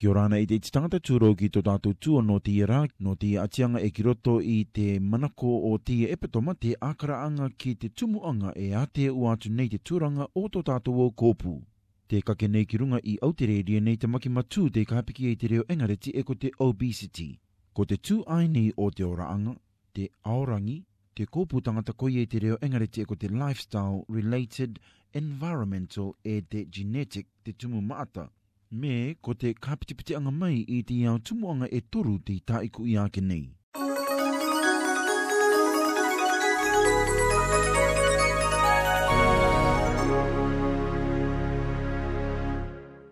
Kia ora ana i te tata tūro ki tō tātou tūa no te ira, no te atianga e ki roto i te manako o te epitoma te akaraanga ki te tumuanga e a te uatu nei te tūranga o tō tātou o kōpū. Te kake nei ki runga i Aotearea nei te maki matū te kāpiki e te reo engareti e ko te obesity. Ko te tū ai nei o te oraanga, te aorangi, te kōpū tangata koi e te reo engareti e ko te lifestyle related environmental e te genetic te tumu maata me ko te kapitipiti anga mai i te iau tumuanga e toru te taiku i ake nei.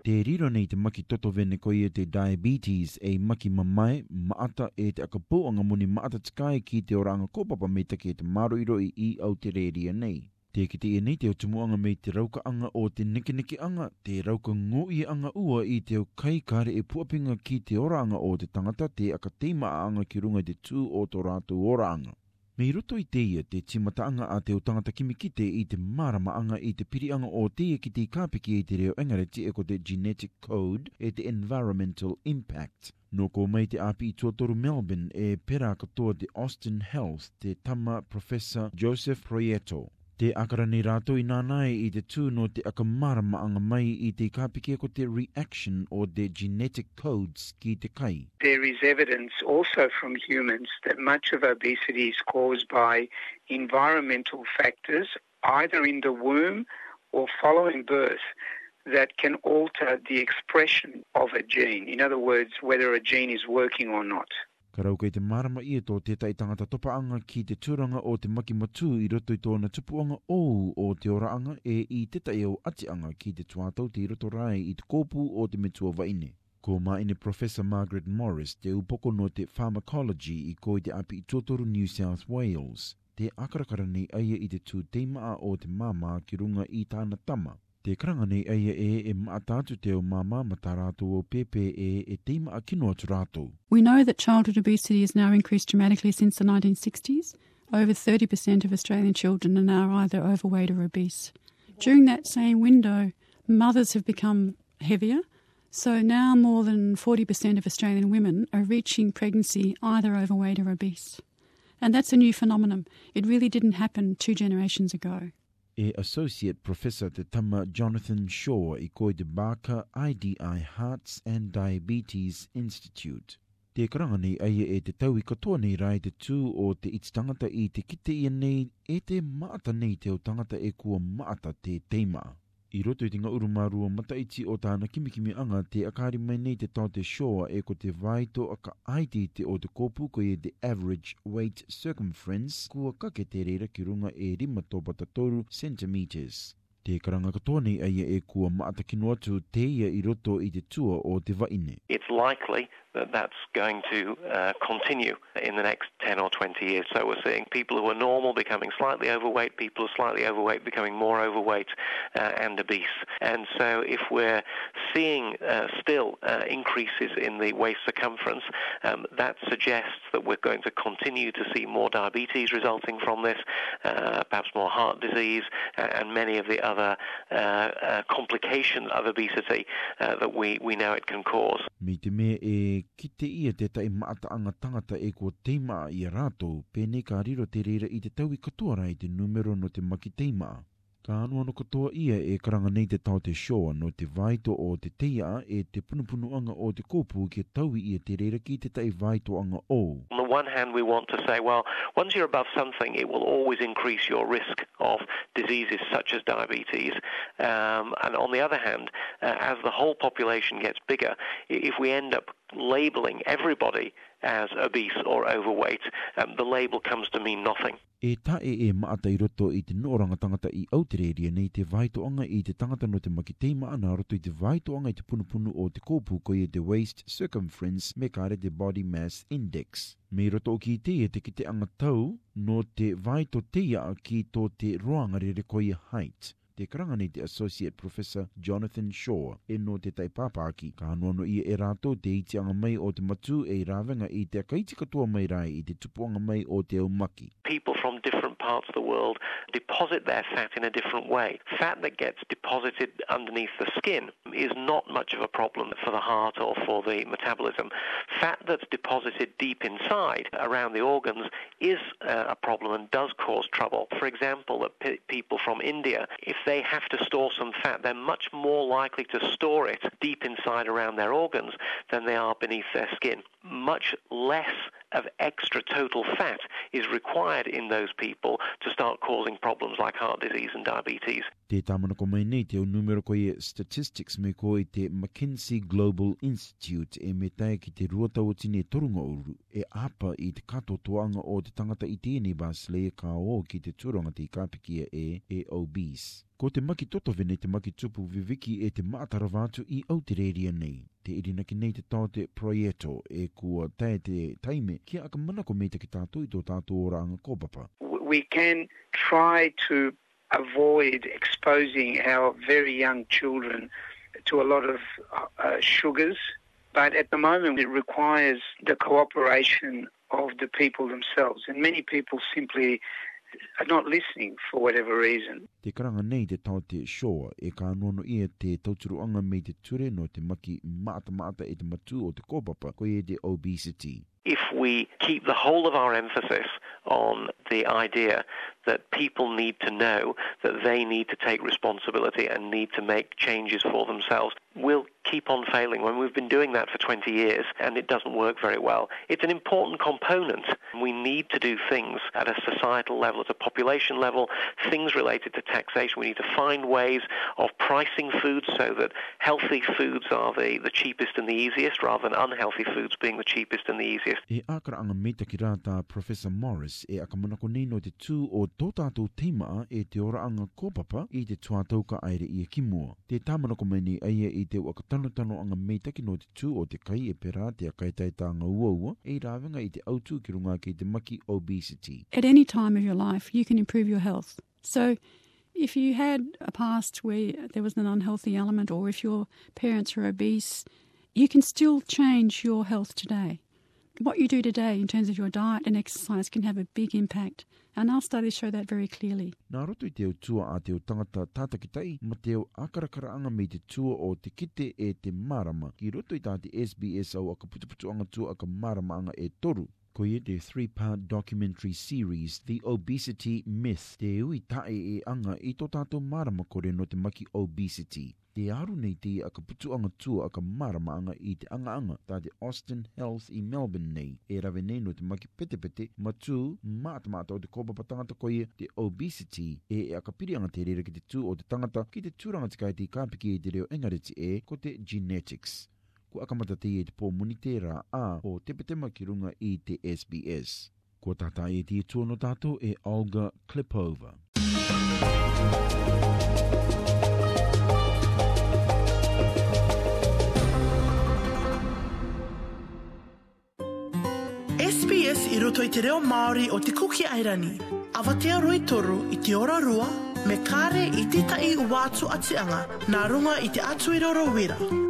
Te riro nei te maki toto vene koe te diabetes e maki mamai maata e te akapuanga muni maata tikai ki te oranga kopapa me take e te maroiro i i au te reiria nei. Te ki e te enei te o tumuanga mei te rauka anga o te niki niki anga, te rauka ngō i anga ua i te o kai kare e puapinga ki te oranga o te tangata te akateima a anga ki runga te tū o tō rātou oranga. Mei roto i te te timata anga a te o tangata te i te marama anga i te piri anga o te ia ki te kāpiki i te reo engareti e ko te genetic code e te environmental impact. No ko mai te api i tuatoru Melbourne e pera katoa te Austin Health te tama Professor Joseph Proieto. Te akara ni rātou i nānai i te tū no te akamara maanga mai i te kāpikia ko te reaction o the genetic codes ki te kai. There is evidence also from humans that much of obesity is caused by environmental factors either in the womb or following birth that can alter the expression of a gene. In other words, whether a gene is working or not. Karau kei te marama ia tō tētai tangata topaanga ki te tūranga o te maki matū i roto i tōna tupuanga ou o te ora anga e i tētai au anga ki te tuatau te roto rai i te kōpū o te metua vaine. Ko maine Professor Margaret Morris te upoko no te pharmacology i koi te api i tōtoro New South Wales. Te akarakarani nei aia i te tū teimaa o te māma ki runga i tāna tama. e e te o mama o pepe e e teima We know that childhood obesity has now increased dramatically since the 1960s. Over 30% of Australian children are now either overweight or obese. During that same window, mothers have become heavier. So now more than 40% of Australian women are reaching pregnancy either overweight or obese. And that's a new phenomenon. It really didn't happen two generations ago. e Associate Professor te tama Jonathan Shaw i koe te Barker IDI Hearts and Diabetes Institute. Te karangani ai e te tau i katoa nei rai te tū o te iti tangata i te kite i nei e te maata nei te o tangata e kua maata te teima. I roto i tinga urumarua mata iti o tāna kimikimi anga te akari mai nei te tau te shoa e ko te vaito a ka aiti te o te kopu ko e the average weight circumference kua kake te reira ki runga e rima tōpata toru centimetres. Te karanga katoa aia e kua atu i roto i te tua o te vaine. It's likely that that's going to uh, continue in the next 10 or 20 years. So we're seeing people who are normal becoming slightly overweight, people who are slightly overweight becoming more overweight uh, and obese. And so if we're seeing uh, still uh, increases in the waist circumference, um, that suggests that we're going to continue to see more diabetes resulting from this, uh, perhaps more heart disease, uh, and many of the other other uh, uh, complication of obesity uh, that we, we know it can cause. Mi te mea e kite ia te tai maataanga tangata e ko teima i a rātou, pēnei ka riro te reira i te tau katoa rai te numero no te maki teima. Ka anua no katoa ia e karanga nei te tau te shoa no te vaito o te teia e te punupunuanga o te kōpū ke tau i te reira ki te tai vaitoanga o. one hand, we want to say, well, once you're above something, it will always increase your risk of diseases such as diabetes. Um, and on the other hand, uh, as the whole population gets bigger, if we end up labeling everybody as obese or overweight, um, the label comes to mean nothing. E ta e e maata i roto i te noranga tangata i Aotearoa nei te vaitoanga i te tangata no te maki teima ana roto i te vaitoanga i te punupunu o te kōpū koe te waist circumference me kare te body mass index. Me roto ki te e te ki angatau no te vai to te ki to te roanga re koe height. te Associate Professor Jonathan Shaw e no te Ka ia e rātou te itianga mai o te matu rāwenga i te kaiti katoa mai rai i te tupuanga mai o te umaki. People from different parts of the world deposit their fat in a different way. Fat that gets deposited underneath the skin is not much of a problem for the heart or for the metabolism. Fat that's deposited deep inside around the organs is uh, a problem and does cause trouble. For example, that p- people from India, if they have to store some fat, they're much more likely to store it deep inside around their organs than they are beneath their skin. Much less of extra total fat is required in those people to start causing problems like heart disease and diabetes. Te tamana ko mai nei te o numero ko e statistics me ko i te McKinsey Global Institute e me tae ki te ruata o tine torunga uru e apa i te kato toanga o te tangata i tēnei basle ka o ki te turanga te kapikia e e obese ko te maki toto vene te maki tupu viviki e te mātara vātu i au te rēria nei. Te irinaki nei te tau te proieto e kua tae te taime ki aka mana ko meita ki tātou i tō tātou o ranga kōpapa. We can try to avoid exposing our very young children to a lot of uh, uh, sugars, but at the moment it requires the cooperation of the people themselves, and many people simply are not listening for whatever reason. te karanga nei te tau te e ka nono ia te me te ture no te maki maata maata e te matu o te kōpapa ko e te obesity. If we keep the whole of our emphasis on the idea that people need to know that they need to take responsibility and need to make changes for themselves. We'll keep on failing when we've been doing that for 20 years and it doesn't work very well. It's an important component. We need to do things at a societal level, at a population level, things related to taxation. We need to find ways of pricing food so that healthy foods are the, the cheapest and the easiest rather than unhealthy foods being the cheapest and the easiest. E akara anga meta ki rata Professor Morris e akamana ko nei te tū o tō tātou e te ora anga kōpapa i te tuatauka aere i a e kimua. Te tāmana ko meni aia i te wakatanotano anga meta ki no te tū o te kai e pera te akaitai tānga ua ua e rāwenga i te autu ki runga ki te maki obesity. At any time of your life, you can improve your health. So, if you had a past where there was an unhealthy element or if your parents were obese, you can still change your health today. What you do today in terms of your diet and exercise can have a big impact. And our studies show that very clearly. Nā roto i te utua a te utangata tātakitai, ma te o akarakaraanga me te tua o te kite e te marama. Ki roto i tā te SBS au aka putuputuanga tua aka maramaanga e toru koe te three-part documentary series The Obesity Myth. Te ui tae e anga i tō tātou marama kore no te maki obesity. Te aru nei te a ka putuanga tua a ka marama anga i te anga anga tā te Austin Health i Melbourne nei. E rave nei no te maki pete pete ma tū mātama ata o te kōpapa tangata koe te obesity e e a ka pirianga te rere ki te tū o te tangata ki te tūranga tika e te kāpiki e te reo engareti e ko te genetics ko akamata te e te pō muni te rā ā o te petema ki runga i te SBS. Ko tata e te tūno tātou e Olga Klipova. SBS i roto i te reo Māori o te kuki airani. Awatea roi toru i te ora rua, me kāre i te tai wātu atianga, nā runga i te atu i roro wera.